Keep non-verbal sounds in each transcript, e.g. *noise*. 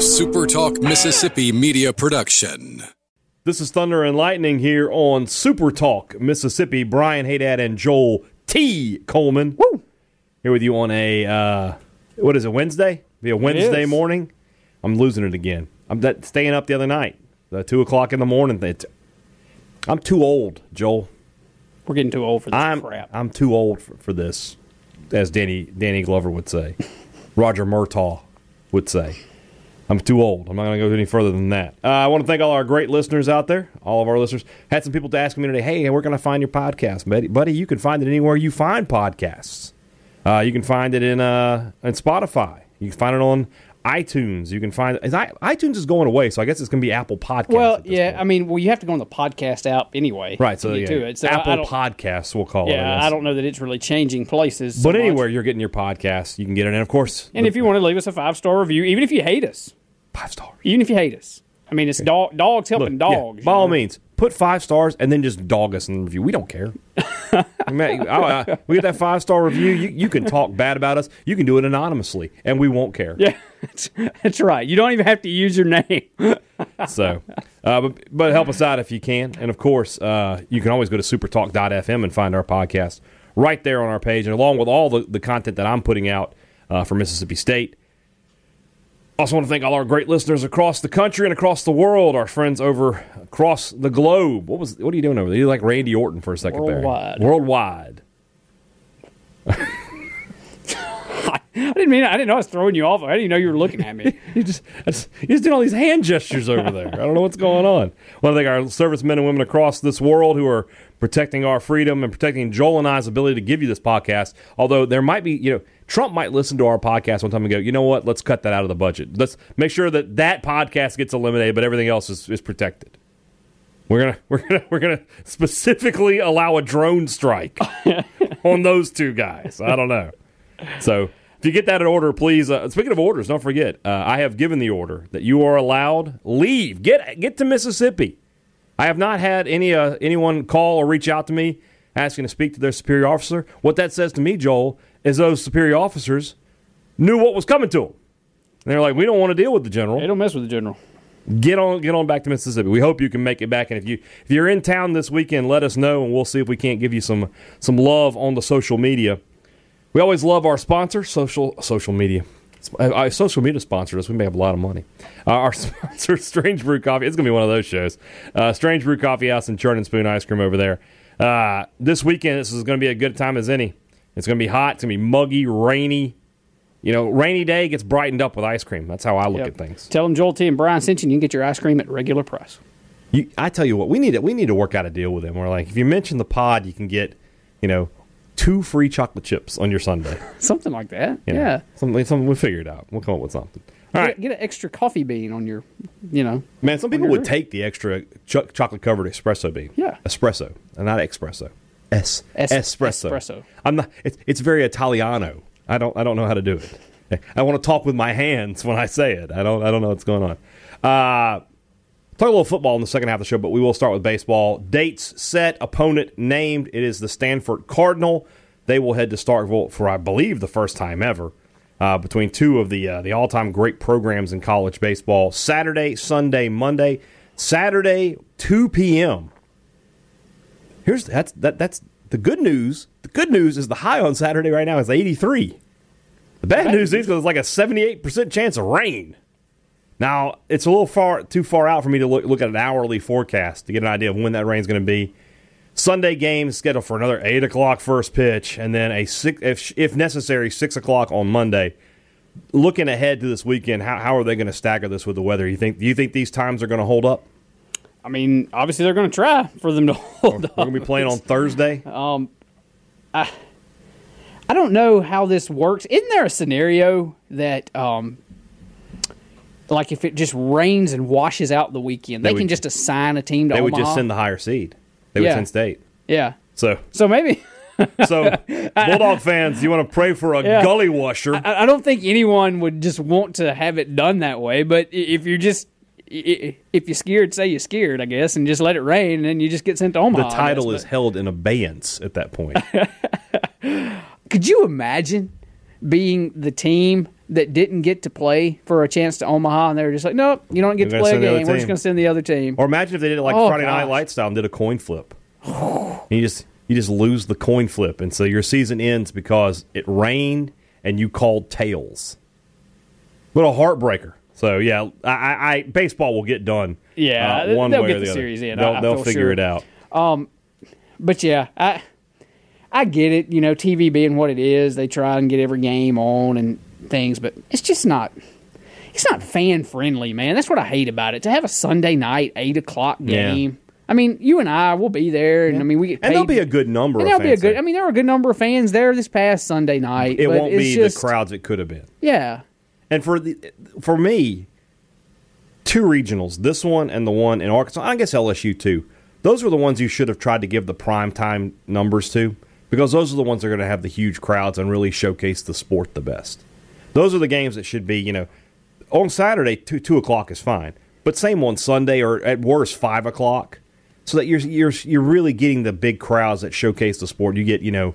SuperTalk Mississippi media production. This is Thunder and Lightning here on Super Talk Mississippi. Brian Hadad and Joel T. Coleman. Woo! Here with you on a uh, what is it? Wednesday? Be a Wednesday is. morning. I'm losing it again. I'm that, staying up the other night, the two o'clock in the morning. It's, I'm too old, Joel. We're getting too old for this I'm crap. I'm too old for, for this, as Danny Danny Glover would say, *laughs* Roger Murtaugh would say. I'm too old. I'm not going to go any further than that. Uh, I want to thank all our great listeners out there, all of our listeners. Had some people to ask me today, hey, where can I find your podcast, buddy? Buddy, you can find it anywhere you find podcasts. Uh, you can find it in uh, in Spotify. You can find it on iTunes. You can find is I, iTunes is going away, so I guess it's going to be Apple Podcasts. well, yeah, point. I mean, well, you have to go on the podcast app anyway, right. So yeah, to it. So Apple Podcasts, we'll call it. yeah. I don't know that it's really changing places. so But much. anywhere you're getting your podcast, you can get it. And of course, and if you want to leave us a five star review, even if you hate us, five stars. even if you hate us, I mean, it's dog, dogs helping Look, yeah, dogs. by you all know? means, put five stars and then just dog us in the review. We don't care. *laughs* I mean, I- I- we get that five star review. You, you can talk bad about us. You can do it anonymously, and we won't care. Yeah, *laughs* that's, that's right. You don't even have to use your name. *laughs* So, uh, but, but help us out if you can. And of course, uh, you can always go to supertalk.fm and find our podcast right there on our page, and along with all the, the content that I'm putting out uh, for Mississippi State. Also, want to thank all our great listeners across the country and across the world. Our friends over across the globe. What was? What are you doing over there? You like Randy Orton for a second Worldwide. there. Worldwide. *laughs* I didn't mean. I didn't know I was throwing you off. I didn't even know you were looking at me. *laughs* You just, I just, you just doing all these hand gestures over there. I don't know what's going on. Want to thank our servicemen and women across this world who are protecting our freedom and protecting Joel and I's ability to give you this podcast. Although there might be, you know, Trump might listen to our podcast one time and go, you know what? Let's cut that out of the budget. Let's make sure that that podcast gets eliminated, but everything else is, is protected. We're gonna we're gonna we're gonna specifically allow a drone strike *laughs* on those two guys. I don't know. So if you get that in order, please. Uh, speaking of orders, don't forget uh, I have given the order that you are allowed leave. Get get to Mississippi. I have not had any uh, anyone call or reach out to me asking to speak to their superior officer. What that says to me, Joel, is those superior officers knew what was coming to them. And they're like, we don't want to deal with the general They don't mess with the general. get on get on back to Mississippi. We hope you can make it back, and if you if you're in town this weekend, let us know, and we'll see if we can't give you some some love on the social media. We always love our sponsor, social social media. Uh, uh, social media sponsored us. We may have a lot of money. Uh, our *laughs* sponsor, Strange Brew Coffee. It's going to be one of those shows. Uh, Strange Brew Coffee House and Churn and Spoon Ice Cream over there. Uh, this weekend, this is going to be a good time as any. It's going to be hot. It's going to be muggy, rainy. You know, rainy day gets brightened up with ice cream. That's how I look Yep. at things. Tell them Joel T and Brian sent you. and You can get your ice cream at regular price. You, I tell you what, we need to, we need to work out a deal with them. Where like, if you mention the pod, you can get, you know, two free chocolate chips on your Sunday. *laughs* Something like that. You know? Yeah. something, something. We'll figure it out. We'll come up with something. All right, Get, get an extra coffee bean on your, you know. man. Some people would drink. take the extra ch- chocolate covered espresso bean. Yeah. espresso, and not espresso. S, Es- espresso. espresso. I'm not. It's, it's very Italiano. I don't. I don't know how to do it. *laughs* I want to talk with my hands when I say it. I don't. I don't know what's going on. Uh, Talk a little football in the second half of the show, but we will start with baseball. Dates set, opponent named. It is the Stanford Cardinal. They will head to Starkville for, I believe, the first time ever uh, between two of the uh, the all time great programs in college baseball. Saturday, Sunday, Monday. Saturday, two p.m. Here's that's that that's the good news. The good news is the high on Saturday right now is eighty three. The bad news is there's like a seventy eight percent chance of rain. Now it's a little far too far out for me to look, look at an hourly forecast to get an idea of when that rain's going to be. Sunday game scheduled for another eight o'clock first pitch, and then a six, if if necessary, six o'clock on Monday. Looking ahead to this weekend, how, how are they going to stagger this with the weather? You think? Do you think these times are going to hold up? I mean, obviously they're going to try for them to *laughs* hold We're up. going to be playing on Thursday. *laughs* Um, I I don't know how this works. Isn't there a scenario that, um, like, if it just rains and washes out the weekend, they, They would- can just assign a team to They would Omaha? just send the higher seed. They would Yeah. send state. yeah. So, So maybe *laughs* so *laughs* Bulldog fans, you want to pray for a Yeah. gully washer? I, I don't think anyone would just want to have it done that way. But if you're just if you're scared, say you're scared, I guess, and just let it rain, and then you just get sent to Omaha. the title guess. is held in abeyance at that point. *laughs* Could you imagine being the team that didn't get to play for a chance to Omaha, and they were just like, nope, you don't get We're to play a send the other game. We're just going to send the other team. Or imagine if they did it like Oh, Friday Night gosh. Light style and did a coin flip. And you just you just lose the coin flip, and so your season ends because it rained and you called tails. What a heartbreaker! So yeah, I, I, I baseball will get done. Yeah, uh, one they'll way get or the the, other. series in, They'll, I- they'll figure sure. it out. but yeah, I I get it. You know, TV being what it is, they try and get every game on and things, but it's just not. It's not fan friendly, man. That's what I hate about it. To have a Sunday night eight o'clock Yeah. game. I mean, you and I will be there, and I mean, we get paid. And there'll be a good number. and there'll be a good. there. I mean, there were a good number of fans there this past Sunday night. it won't be just, the crowds it could have been. Yeah, And for the for me, two regionals, this one and the one in Arkansas, I guess LSU too. Those were the ones you should have tried to give the prime time numbers to because those are the ones that are going to have the huge crowds and really showcase the sport the best. Those are the games that should be, you know, on Saturday two two o'clock is fine, but same on Sunday or at worst five o'clock, so that you're you're you're really getting the big crowds that showcase the sport. You get you know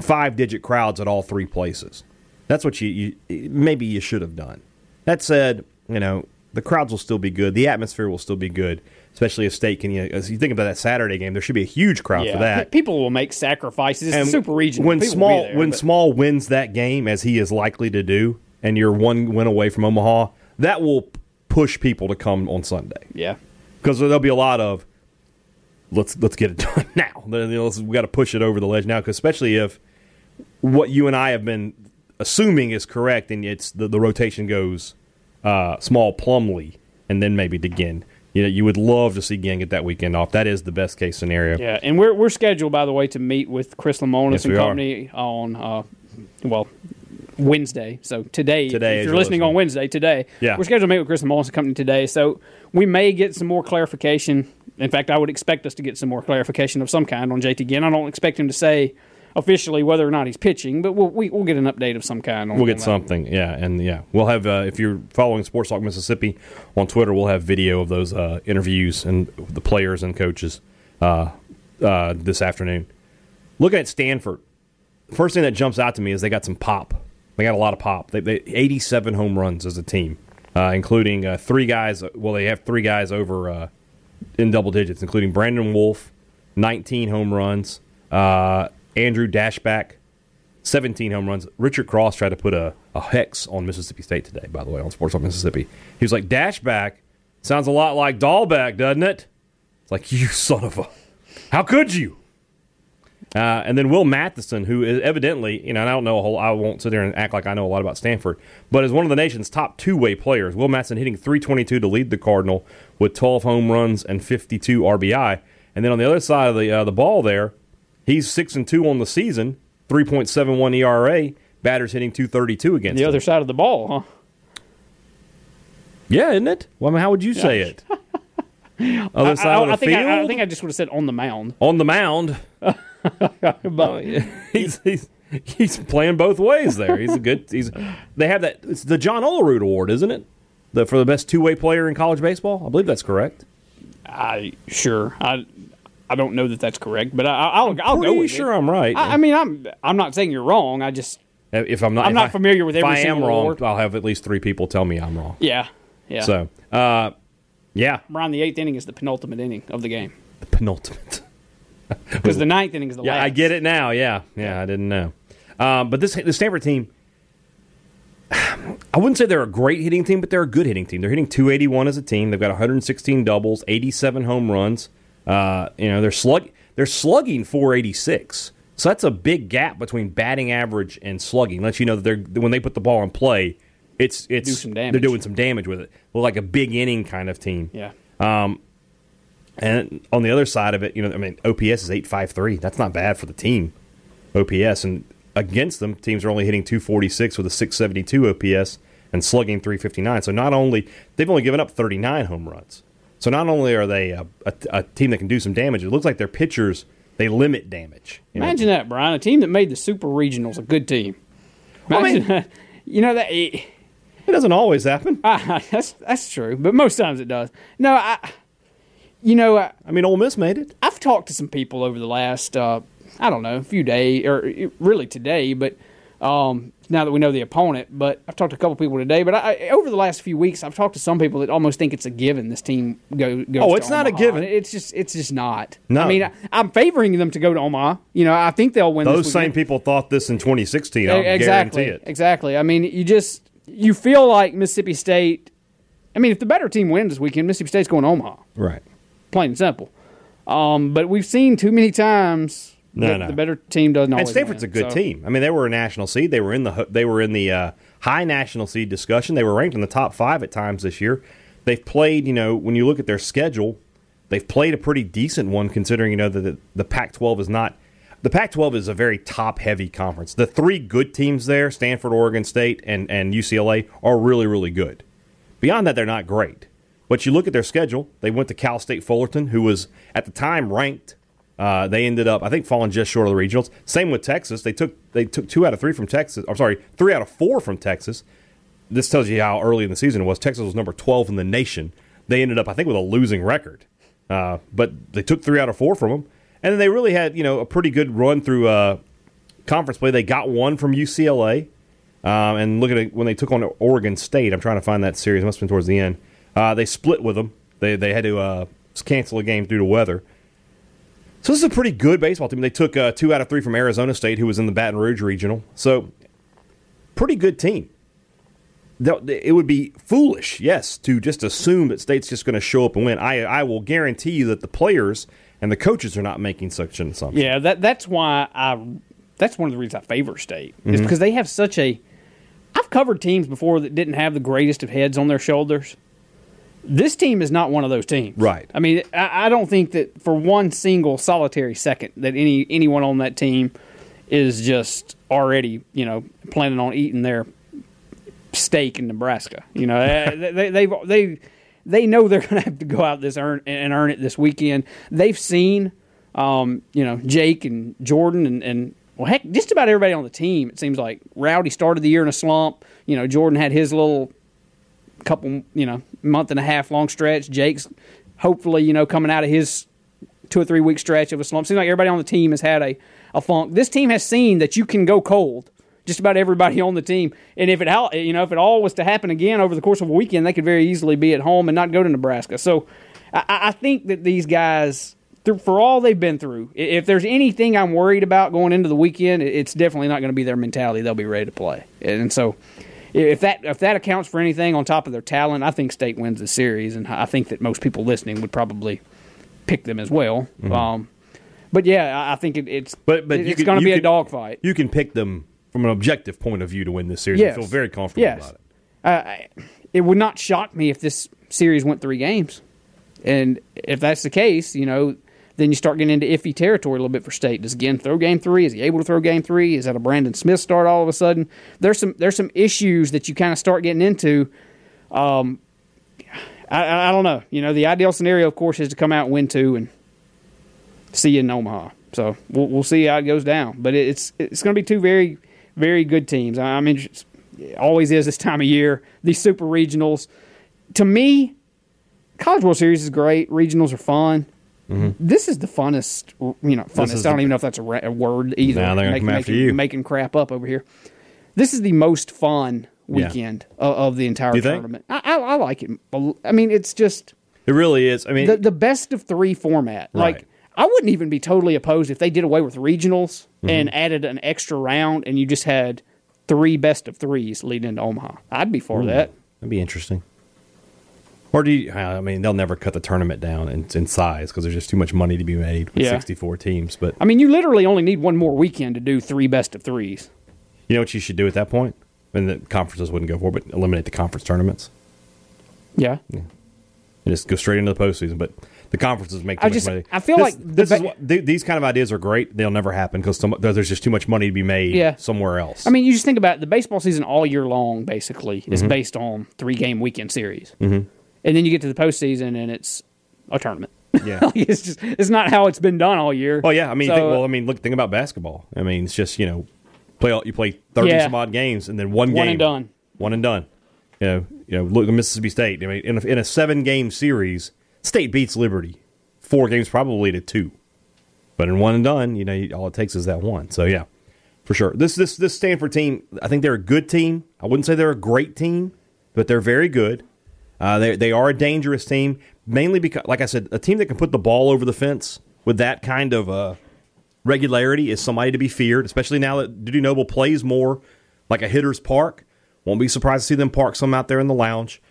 five digit crowds at all three places. That's what you, you maybe you should have done. That said, you know the crowds will still be good. The atmosphere will still be good, especially if state can. You know, as you think about that Saturday game, there should be a huge crowd yeah. for that. People will make sacrifices. It's a super regional. When People small there, when but- small wins that game, as he is likely to do, and you're one win away from Omaha, that will push people to come on Sunday yeah, because there'll be a lot of let's let's get it *laughs* done now. You we got to push it over the ledge now, because especially if what you and I have been assuming is correct, and it's the, the rotation goes uh, small Plumlee and then maybe DeGinn. You know, you would love to see Ginn get that weekend off. That is the best case scenario. yeah. And we're we're scheduled, by the way, to meet with Chris Lemonis Yes, and we are. company on uh, well Wednesday. So today, Today, if you're you're listening on. Wednesday, today, Yeah. we're scheduled to meet with Chris Lemonis and company today. So we may get some more clarification. In fact, I would expect us to get some more clarification of some kind on JT Ginn. I don't expect him to say officially whether or not he's pitching, but we'll we, we'll get an update of some kind. On, We'll get that. something, yeah, and yeah, we'll have. Uh, if you're following Sports Talk Mississippi on Twitter, we'll have video of those uh, interviews and the players and coaches uh, uh, this afternoon. Looking at Stanford, first thing that jumps out to me is they got some pop. They got a lot of pop. They, they 87 home runs as a team, uh, including uh, three guys. Well, they have three guys over uh, in double digits, including Brandon Wulff, 19 home runs. Uh, Andrew Daschbach, 17 home runs. Richard Cross tried to put a, a hex on Mississippi State today, by the way, on Sports Talk Mississippi. He was like, Daschbach sounds a lot like Dahlback, doesn't it? It's like, you *laughs* son of a. How could you? Uh, and then Will Matthiessen, who is evidently, you know, and I don't know a whole, I won't sit there and act like I know a lot about Stanford, but is one of the nation's top two way players. Will Matthiessen hitting 322 to lead the Cardinal with 12 home runs and 52 RBI. And then on the other side of the uh, the ball there, he's 6 and 2 on the season, 3.71 ERA, batters hitting 232 against The him. other side of the ball, huh? Yeah, isn't it? Well, I mean, how would you say it? other side I, of the I think field? I, I think I just would have said on the mound. on the mound. *laughs* But *laughs* he's he's he's playing both ways there. He's a good. He's they have that. It's the John Olerud Award, isn't it? The for the best two way player in college baseball. I believe that's correct. I sure I I don't know that that's correct, but I, I'll I'll go with sure it. I'm right. I, I mean, I'm I'm not saying you're wrong. I just if I'm not, I'm not I- familiar with every. If I am wrong, award. I'll have at least three people tell me I'm wrong. yeah yeah. So, uh, yeah, Brian, the eighth inning is the penultimate inning of the game the penultimate. *laughs* because the ninth inning is the Yeah, last. I get it now. Yeah, yeah, I didn't know. Um, but this the Stanford team, *sighs* I wouldn't say they're a great hitting team, but they're a good hitting team. They're hitting 281 as a team. They've got 116 doubles, 87 home runs. Uh, you know, they're slug they're slugging 486. So that's a big gap between batting average and slugging. Lets you know that they're when they put the ball in play, it's it's Do they're doing some damage with it. Well, like a big inning kind of team. Yeah. And on the other side of it, you know, I mean, OPS is eight five three. That's not bad for the team. OPS and against them, teams are only hitting two forty six with a six seventy two OPS and slugging three fifty nine. So not only they've only given up thirty nine home runs. So not only are they a, a, a team that can do some damage, it looks like their pitchers they limit damage. you know. Imagine that, Brian. A team that made the Super Regionals a good team. Well, I mean, *laughs* you know that. It, it doesn't always happen. *laughs* Ah, that's that's true, but most times it does. No, I, you know, I, I mean, Ole Miss made it. I've talked to some people over the last, uh, I don't know, a few days or really today, but Um, now that we know the opponent, but I've talked to a couple people today. But I, over the last few weeks, I've talked to some people that almost think it's a given. This team go goes. Oh, to it's not a given. It's just it's just not. No. I mean, I, I'm favoring them to go to Omaha. You know, I think they'll win. Those same people thought this in 2016. I'll E- exactly, guarantee it. exactly. I mean, you just you feel like Mississippi State. I mean, if the better team wins this weekend, Mississippi State's going to Omaha. Right. Plain and simple. Um, but we've seen too many times No, that no. the better team doesn't And. Stanford's win. a good So- team. I mean, they were a national seed. They were in the they were in the uh, high national seed discussion. They were ranked in the top five at times this year. They've played. You know, when you look at their schedule, they've played a pretty decent one considering you know that the, the Pac-12 is not. The Pac-12 is a very top-heavy conference. The three good teams there, Stanford, Oregon State, and, and UCLA, are really, really good. Beyond that, they're not great. But you look at their schedule. They went to Cal State Fullerton, who was at the time ranked. Uh, they ended up, I think, falling just short of the regionals. Same with Texas. They took they took two out of three from Texas. I'm sorry, three out of four from Texas. This tells you how early in the season it was. Texas was number 12 in the nation. They ended up, I think, with a losing record. Uh, but they took three out of four from them, and then they really had you know a pretty good run through uh, conference play. They got one from UCLA. Um, and look at it when they took on Oregon State. I'm trying to find that series. It must have been towards the end. Uh, they split with them. They they had to uh, cancel a game due to weather. So this is a pretty good baseball team. They took uh, two out of three from Arizona State, who was in the Baton Rouge regional. So pretty good team. It would be foolish, yes, to just assume that State's just going to show up and win. I I will guarantee you that the players and the coaches are not making such an assumption. Yeah, that that's why I. That's one of the reasons I favor State Mm-hmm. is because they have such a. I've covered teams before that didn't have the greatest of heads on their shoulders. This team is not one of those teams, Right. I mean, I, I don't think that for one single solitary second that any anyone on that team is just already, you know, planning on eating their steak in Nebraska. You know, Uh, *laughs* they they they they know they're going to have to go out this earn and earn it this weekend. They've seen, um, you know, Jake and Jordan and, and well, heck, just about everybody on the team. It seems like Rowdy started the year in a slump. You know, Jordan had his little couple, you know, month and a half long stretch. Jake's hopefully, you know, coming out of his two or three week stretch of a slump. Seems like everybody on the team has had a, a funk. This team has seen that you can go cold. Just about everybody *laughs* on the team, and if it all you know, if it all was to happen again over the course of a weekend, they could very easily be at home and not go to Nebraska. So, I, I think that these guys, through- for all they've been through, if there's anything I'm worried about going into the weekend, it's definitely not going to be their mentality. They'll be ready to play, and so if that if that accounts for anything on top of their talent, I think State wins the series, and I think that most people listening would probably pick them as well. Um, but yeah, I think it, it's Mm-hmm. But but it's going to be a could- dogfight. You can pick them from an objective point of view to win this series. Yes. I feel very comfortable yes. about it. Uh, it would not shock me if this series went three games, and if that's the case, you know, then you start getting into iffy territory a little bit for State. Does again throw game three? Is he able to throw game three? Is that a Brandon Smith start all of a sudden? There's some there's some issues that you kind of start getting into. Um, I, I don't know. You know, the ideal scenario, of course, is to come out and win two and see you in Omaha. So we'll, we'll see how it goes down. But it's it's going to be two very very good teams. I it's- it always is this time of year. These super regionals, to me, College World Series is great. Regionals are fun. This is the funnest, you know, funnest. I don't the- even know if that's a, ra- a word either. Now they're gonna Make- come after making, you. making crap up over here. This is the most fun Yeah. weekend of, of the entire you tournament. I, I, I like it. I mean, it's just It really is. I mean, the the best of three format. Right. Like I wouldn't even be totally opposed if they did away with regionals Mm-hmm. and added an extra round, and you just had three best of threes leading into Omaha. I'd be for that. that'd be interesting. Or do you? I mean, they'll never cut the tournament down in, in size because there's just too much money to be made with Yeah. 64 teams. But I mean, you literally only need one more weekend to do three best of threes. you know what you should do at that point? And the conferences wouldn't go for, it, but eliminate the conference tournaments Yeah. and just go straight into the postseason. But the conferences make too I much just- money. I feel This- like the this is what, th- these kind of ideas are great. They'll never happen because there's just too much money to be made Yeah. somewhere else. I mean, you just think about it, the baseball season all year long. Basically, is Mm-hmm. based on three game weekend series, mm-hmm. And then you get to the postseason and it's a tournament. yeah. *laughs* Like, it's just it's not how it's been done all year. Oh yeah, I mean, So, think, well, uh, I mean, look, think about basketball. I mean, it's just you know, play all, you play thirty Yeah. some odd games and then one, One game, one and done. one and done. You know, you know, look at Mississippi State. I mean, in a, in a seven game series, State beats Liberty, four games probably to two, but in one and done, you know, all it takes is that one. So yeah, for sure. This this this Stanford team, I think they're a good team. I wouldn't say they're a great team, but they're very good. Uh, they they are a dangerous team, mainly because, like I said, a team that can put the ball over the fence with that kind of uh, regularity is somebody to be feared. Especially now that Dudy Noble plays more like a hitter's park. Won't be surprised to see them park some out there in the lounge.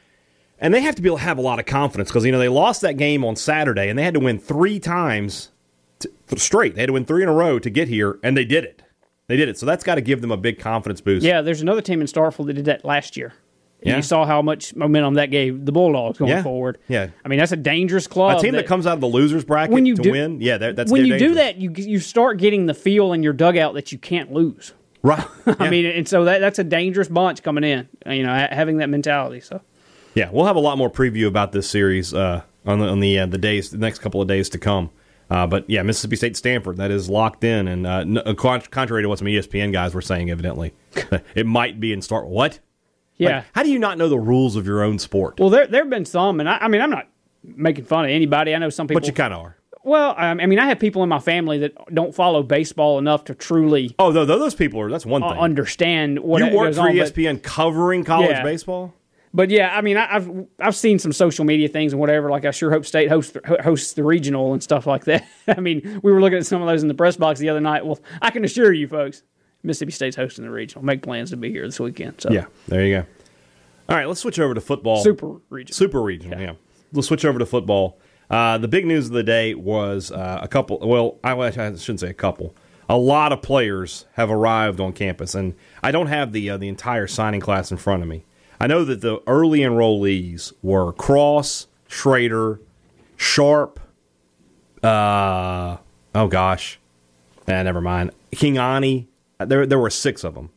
And they have to be able to have a lot of confidence because you know they lost that game on Saturday and they had to win three times to, straight. They had to win three in a row to get here, and they did it. They did it. So that's got to give them a big confidence boost. Yeah, there's another team in Starkville that did that last year. And Yeah. You saw how much momentum that gave the Bulldogs going Yeah. forward. Yeah. I mean, that's a dangerous club. a team that, comes out of the losers bracket when you to do- win, yeah, that, that's when you do that, you you start getting the feel in your dugout that you can't lose. right? *laughs* I mean, and so that that's a dangerous bunch coming in. You know, having that mentality. So Yeah, we'll have a lot more preview about this series uh, on the on the uh, the days the next couple of days to come. Uh, but yeah, Mississippi State Stanford that is locked in, and uh, contrary to what some ESPN guys were saying, evidently *laughs* it might be in start. What? Yeah. Like, how do you not know the rules of your own sport? well, there there have been some, and I, I mean, I'm not making fun of anybody. I know some people. but you kind of are. well, I I mean, I have people in my family that don't follow baseball enough to truly Oh, no, those people are. That's one uh, thing. understand what you work for on. but- ESPN covering college Yeah. baseball. But yeah, I mean, I, I've I've seen some social media things and whatever. Like I sure hope State hosts hosts the regional and stuff like that. *laughs* I mean, we were looking at some of those in the press box the other night. Well, I can assure you, folks, Mississippi State's hosting the regional. Make plans to be here this weekend. So Yeah, there you go. All right, let's switch over to football. super regional. Super regional, yeah. Let's switch over to football. Uh, the big news of the day was uh, a couple. Well, I, I shouldn't say a couple. A lot of players have arrived on campus, and I don't have the uh, the entire signing class in front of me. I know that the early enrollees were Cross, Schrader, Sharp. Uh, oh gosh, eh, never mind. King Ani. There, there were six of them.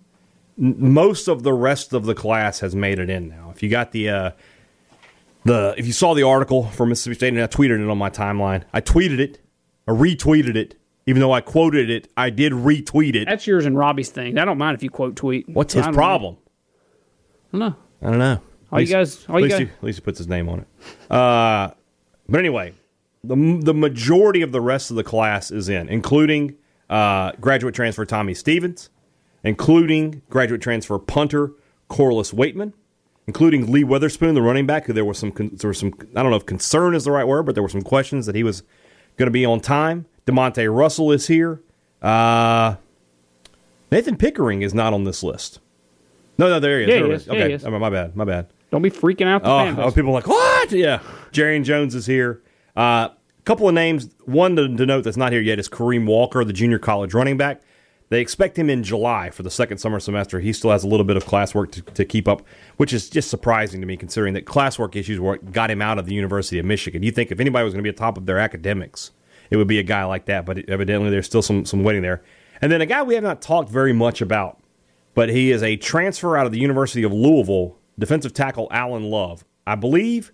Most of the rest of the class has made it in now. If you got the uh, the if you saw the article from Mississippi State and I tweeted it on my timeline, I tweeted it, I retweeted it, even though I quoted it, I did retweet it. That's yours and Robbie's thing. I don't mind if you quote tweet. What's his I problem? I don't know. I don't know. All At you guys- all at you least, guys- he, at least he puts his name on it. Uh, but anyway, the the majority of the rest of the class is in, including uh, graduate transfer Tommy Stevens, including graduate transfer punter Corliss Waitman, including Lee Witherspoon, the running back, who there was some con- there was some I don't know if concern is the right word, but there were some questions that he was going to be on time. Demonte Russell is here. Uh, Nathan Pickering is not on this list. No, no, there he is. Yeah, There he is. is. Yeah, he Okay, is. Oh, my bad, my bad. Don't be freaking out. The fan Oh, *laughs* people are like what? Yeah, Jarian Jones is here. A couple of names. One to note that's not here yet is Kareem Walker, the junior college running back. They expect him in July for the second summer semester. He still has a little bit of classwork to, to keep up, which is just surprising to me, considering that classwork issues were got him out of the University of Michigan. You think if anybody was going to be at top of their academics, it would be a guy like that, but evidently there's still some some waiting there. And then a guy we have not talked very much about, but he is a transfer out of the University of Louisville, defensive tackle Alan Love. I believe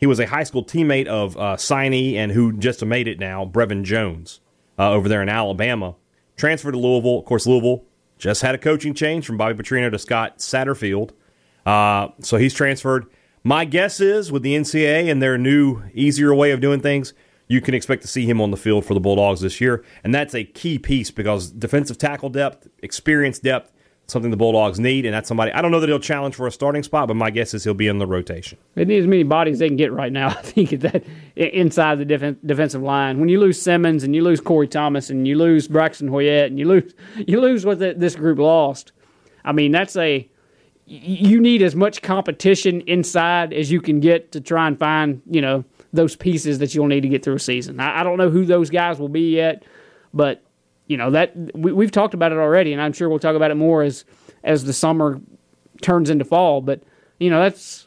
he was a high school teammate of uh, Siney and who just made it now, Brevin Jones, uh, over there in Alabama. Transferred to Louisville. Of course, Louisville just had a coaching change from Bobby Petrino to Scott Satterfield. Uh, so he's transferred. My guess is with the NCAA and their new, easier way of doing things, you can expect to see him on the field for the Bulldogs this year. And that's a key piece because defensive tackle depth, experience depth, something the Bulldogs need. And that's somebody, I don't know that he'll challenge for a starting spot, but my guess is he'll be in the rotation. They need as many bodies they can get right now. *laughs* I think that inside the defen defensive line. When you lose Simmons and you lose Corey Thomas and you lose Braxton Hoyett and you lose you lose what the, this group lost. I mean, that's a you need as much competition inside as you can get to try and find you know those pieces that you'll need to get through a season. I, I don't know who those guys will be yet, but you know that we, we've talked about it already, and I'm sure we'll talk about it more as as the summer turns into fall. But you know that's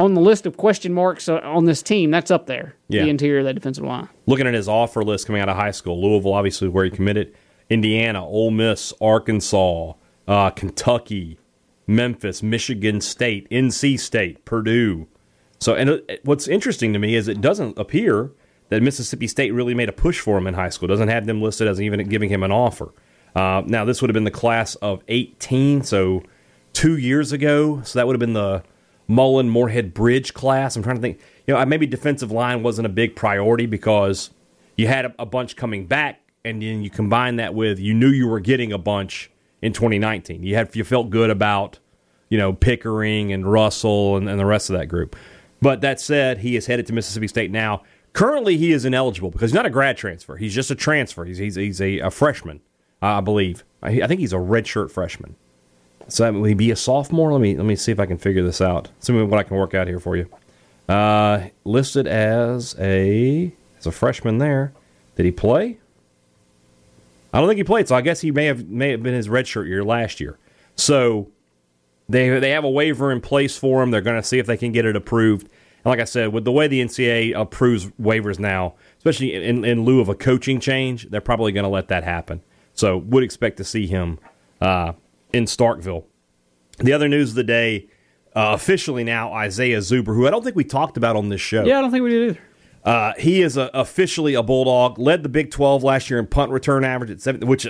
on the list of question marks uh, on this team, that's up there. Yeah. The interior of that defensive line. looking at his offer list coming out of high school, Louisville, obviously, where he committed, Indiana, Ole Miss, Arkansas, uh, Kentucky, Memphis, Michigan State, NC State, Purdue. So, and it, what's interesting to me is it doesn't appear that Mississippi State really made a push for him in high school. Doesn't have them listed as even giving him an offer. Uh, now, this would have been the class of 18, so two years ago. So that would have been the Mullen Moorhead Bridge class. I'm trying to think. You know, maybe defensive line wasn't a big priority because you had a, bunch coming back, and then you combine that with you knew you were getting a bunch in 2019. You had you felt good about you know Pickering and Russell and, and the rest of that group. But that said, he is headed to Mississippi State now. Currently, he is ineligible because he's not a grad transfer. He's just a transfer. He's he's, he's a, a freshman, I believe. I, I think he's a redshirt freshman. So will he be a sophomore? Let me let me see if I can figure this out. See what I can work out here for you. Uh, listed as a as a freshman there. Did he play? I don't think he played, so I guess he may have may have been his redshirt year last year. So they they have a waiver in place for him. They're going to see if they can get it approved. And like I said, with the way the NCAA approves waivers now, especially in, in lieu of a coaching change, they're probably going to let that happen. So would expect to see him uh, in Starkville. The other news of the day, uh, officially now, Isaiah Zuber, who I don't think we talked about on this show. Yeah, I don't think we did either. Uh, he is a, officially a Bulldog. Led the Big 12 last year in punt return average at seven, which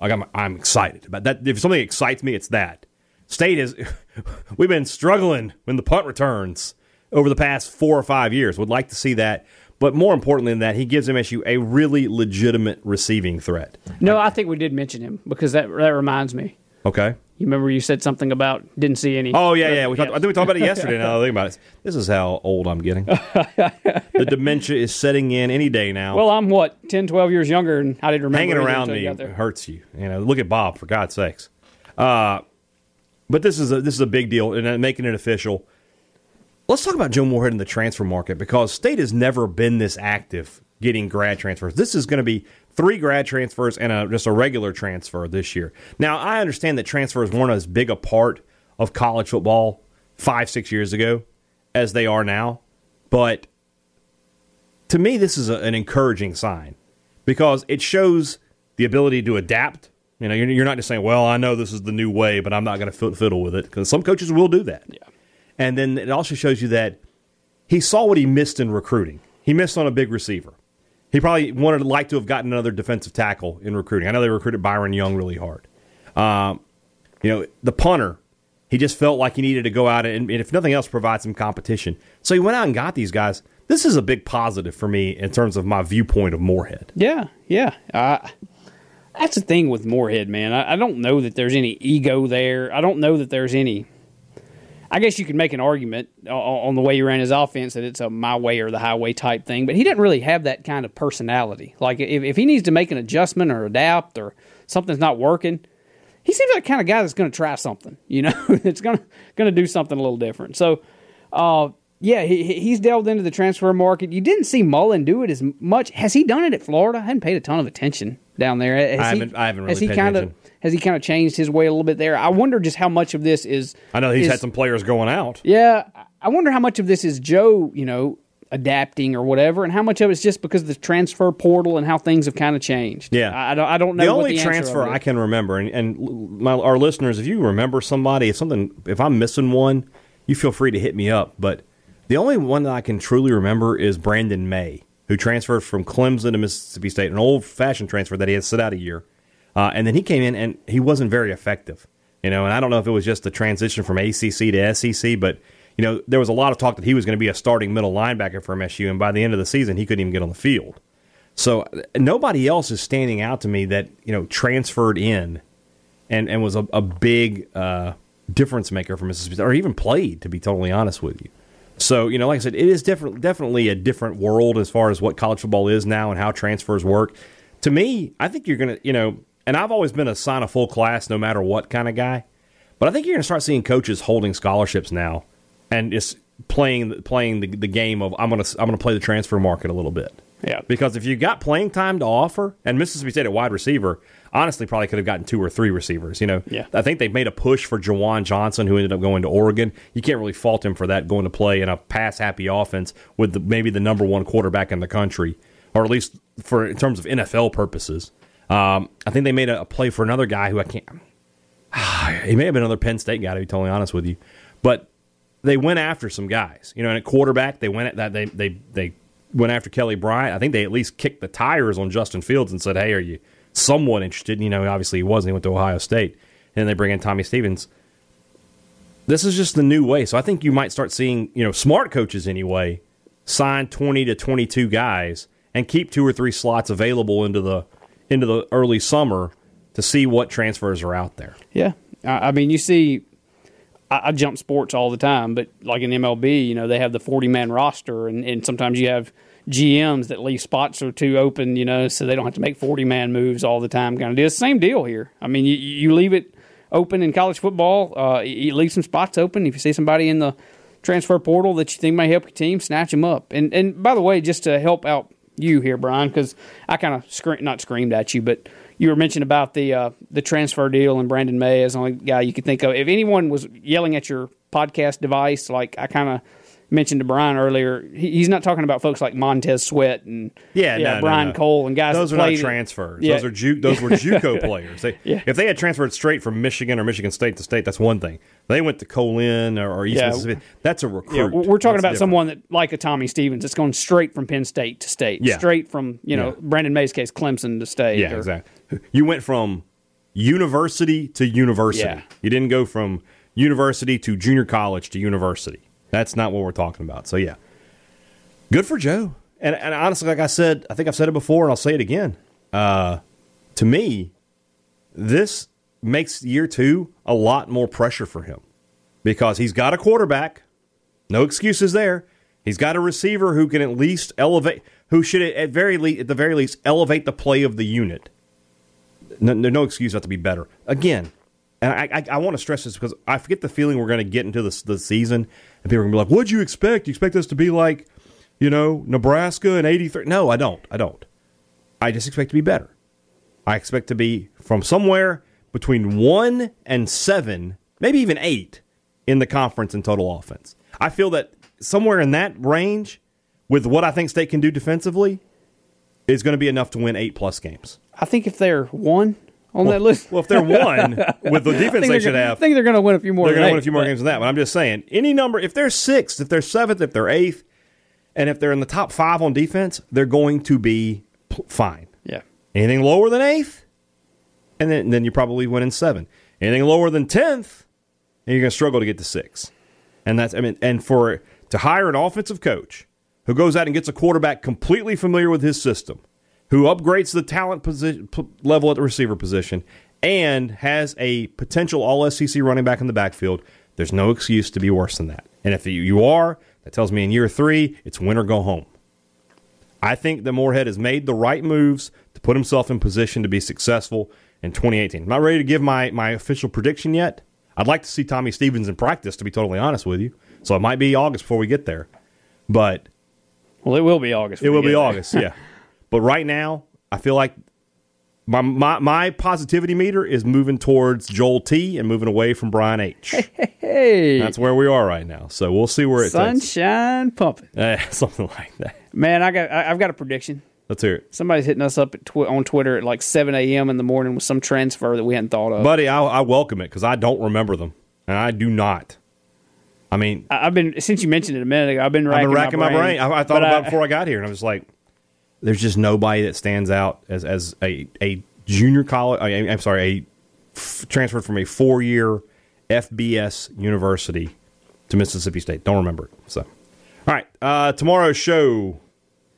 I'm, I'm excited about. That if something excites me, it's that. State is *laughs* we've been struggling when the punt returns over the past four or five years. Would like to see that, but more importantly than that, he gives MSU a really legitimate receiving threat. No, I think we did mention him because that that reminds me. Okay. You remember you said something about didn't see any. Oh yeah, yeah. We talked, I think we talked about it yesterday. *laughs* Now I think about it. This is how old I'm getting. *laughs* the dementia is setting in any day now. Well, I'm what 10, 12 years younger, and I didn't remember hanging around me hurts you. You know, look at Bob for God's sakes. Uh, but this is a this is a big deal, and making it official. Let's talk about Joe Moorhead in the transfer market because State has never been this active getting grad transfers. This is going to be three grad transfers and a, just a regular transfer this year. Now, I understand that transfers weren't as big a part of college football five, six years ago as they are now, but to me, this is a, an encouraging sign because it shows the ability to adapt. You know, you're, you're not just saying, "Well, I know this is the new way, but I'm not going to fiddle with it," because some coaches will do that. Yeah. And then it also shows you that he saw what he missed in recruiting. He missed on a big receiver. He probably wanted like to have gotten another defensive tackle in recruiting. I know they recruited Byron Young really hard. Um, you know, the punter, he just felt like he needed to go out and, and, if nothing else, provide some competition. So he went out and got these guys. This is a big positive for me in terms of my viewpoint of Moorhead. Yeah, yeah. Uh, that's the thing with Moorhead, man. I, I don't know that there's any ego there. I don't know that there's any. I guess you could make an argument on, the way he ran his offense that it's a my way or the highway type thing, but he didn't really have that kind of personality. Like if, if he needs to make an adjustment or adapt or something's not working, he seems like the kind of guy that's going to try something. You know, *laughs* it's going to going to do something a little different. So, uh, yeah, he, he's delved into the transfer market. You didn't see Mullen do it as much. Has he done it at Florida? I hadn't paid a ton of attention down there. Has I haven't- I haven't really has he paid kind of attention. Has he kind of changed his way a little bit there? I wonder just how much of this is. I know he's is- had some players going out. Yeah, I wonder how much of this is Joe, you know, adapting or whatever, and how much of it's just because of the transfer portal and how things have kind of changed. Yeah. I, I don't. I don't know. the only the transfer I can remember, and, and my, our listeners, if you remember somebody, if something, if I'm missing one, you feel free to hit me up. But the only one that I can truly remember is Brandon Maye, who transferred from Clemson to Mississippi State, an old-fashioned transfer that he had sit out a year, uh, and then he came in and he wasn't very effective. You know, and I don't know if it was just the transition from ACC to SEC, but you know, there was a lot of talk that he was going to be a starting middle linebacker for MSU, and by the end of the season, he couldn't even get on the field. So uh, nobody else is standing out to me that you know transferred in and and was a, a big uh, difference maker for Mississippi, or even played. To be totally honest with you, so you know, like I said, it is different, definitely a different world as far as what college football is now and how transfers work. To me, I think you're gonna, you know, and I've always been a sign a full class no matter what kind of guy, but I think you're gonna start seeing coaches holding scholarships now and just playing playing the, the game of I'm gonna I'm gonna play the transfer market a little bit. Yeah. Because if you got playing time to offer, and Mississippi State at wide receiver, honestly, probably could have gotten two or three receivers. You know, Yeah. I think they've made a push for Juwan Johnson, who ended up going to Oregon. You can't really fault him for that, going to play in a pass happy offense with the, maybe the number one quarterback in the country, or at least for in terms of NFL purposes. Um, I think they made a, a play for another guy who I can't. *sighs* he may have been another Penn State guy to be totally honest with you, but they went after some guys. You know, and at quarterback, they went at that. They they they went after Kelly Bryant. I think they at least kicked the tires on Justin Fields and said, "Hey, are you somewhat interested?" And, you know, obviously he wasn't. He went to Ohio State, and they bring in Tommy Stevens. This is just the new way. So I think you might start seeing, you know, smart coaches anyway, sign twenty to twenty-two guys and keep two or three slots available into the into the early summer to see what transfers are out there. Yeah, I, mean, you see, I, I jump sports all the time, but like in MLB, you know, they have the forty man roster, and, and sometimes you have GMs that leave spots or two open, you know, so they don't have to make forty man moves all the time. Kind of deal. Same deal here. I mean, you, you leave it open in college football. Uh, you leave some spots open. If you see somebody in the transfer portal that you think may help your team, snatch them up. And and by the way, just to help out you here, Brian, because I kind of not screamed at you, but you were mentioning about the uh, the transfer deal and Brandon Maye as the only guy you could think of. If anyone was yelling at your podcast device, like I kind of mentioned to Brian earlier, he, he's not talking about folks like Montez Sweat and Yeah, no, no, Brian no. Cole and guys. Those are not transfers. Yeah. Those are ju- those were JUCO *laughs* players. They, Yeah. If they had transferred straight from Michigan or Michigan State to state, that's one thing. They went to Co-Lin or, or East Yeah. Mississippi. That's a recruit. Yeah, we're talking That's about different. someone that like a Tommy Stevens. It's going straight from Penn State to state. Yeah. Straight from you know Yeah. Brandon Maye's case, Clemson to state. Yeah, or- exactly. You went from university to university. Yeah. You didn't go from university to junior college to university. That's not what we're talking about. So yeah, good for Joe. And, and honestly, like I said, I think I've said it before, and I'll say it again. Uh, to me, this makes year two a lot more pressure for him because he's got a quarterback. No excuses there. He's got a receiver who can at least elevate, who should at very least, at the very least, elevate the play of the unit. No, no, excuse not to be better. Again, and I, I, I want to stress this because I forget the feeling we're going to get into this the season, and people are to be like, "What'd you expect? You expect us to be like, you know, Nebraska and '83?" No, I don't. I don't. I just expect to be better. I expect to be from somewhere between one and seven, maybe even eight, in the conference in total offense. I feel that somewhere in that range, with what I think State can do defensively, is going to be enough to win eight plus games. I think if they're one on that list, Well, if they're one *laughs* with the defense they should gonna- I think they're going to win a few more. they're going to win a few more but- games than that. But I'm just saying, any number, if they're sixth, if they're seventh, if they're eighth, and if they're in the top five on defense, they're going to be p- fine. Yeah, Anything lower than eighth, and then then you probably win in seven. Anything lower than tenth, and you're going to struggle to get to six. And that's I mean, and for to hire an offensive coach who goes out and gets a quarterback completely familiar with his system, who upgrades the talent position, level at the receiver position, and has a potential All SEC running back in the backfield, there's no excuse to be worse than that. And if you- you are, that tells me in year three, it's win or go home. I think that Moorhead has made the right moves to put himself in position to be successful in 2018. I'm not ready to give my, my official prediction yet. I'd like to see Tommy Stevens in practice, to be totally honest with you. So it might be August before we get there. But well, it will be August. it will be there. August, yeah. *laughs* But right now, I feel like my, my my positivity meter is moving towards Joel T and moving away from Brian H. *laughs* Hey, That's where we are right now. So we'll see where it takes. sunshine pumping. Eh, *laughs* something like that. Man, I got. I, I've got a prediction. Let's hear it. Somebody's hitting us up tw- on Twitter at like 7 a.m. in the morning with some transfer that we hadn't thought of. Buddy, I, I welcome it because I don't remember them. And I do not. I mean, I, I've been since you mentioned it a minute ago. I've been I've racking, been racking my brain. I, I thought about it before I got here, and I was like, "There's just nobody that stands out as as a a junior college. I, I'm sorry, a f- transferred from a four year FBS university to Mississippi State. Don't remember it. So, all right, uh, tomorrow's show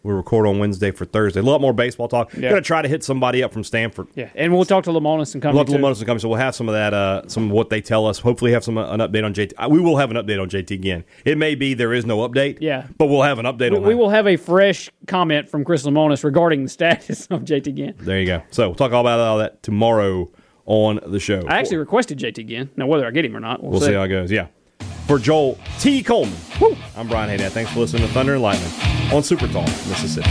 we record on Wednesday for Thursday. A lot more baseball talk. Yeah. Going to try to hit somebody up from Stanford. Yeah, and we'll talk to Lemonis and come. Local Motos coming, so we'll have some of that, uh, some of what they tell us. Hopefully, have some uh, an update on JT. Uh, We will have an update on JT again. It may be there is no update, Yeah. but we'll have an update We, on we that. will have a fresh comment from Chris Lemonis regarding the status *laughs* of JT Ginn. There you go. So we'll talk all about all that tomorrow on the show. I actually requested JT Ginn. Now whether I get him or not, we'll, we'll see how it goes. Yeah. For Joel T. Coleman, I'm Brian Hadad. Thanks for listening to Thunder and Lightning on Super Talk, Mississippi.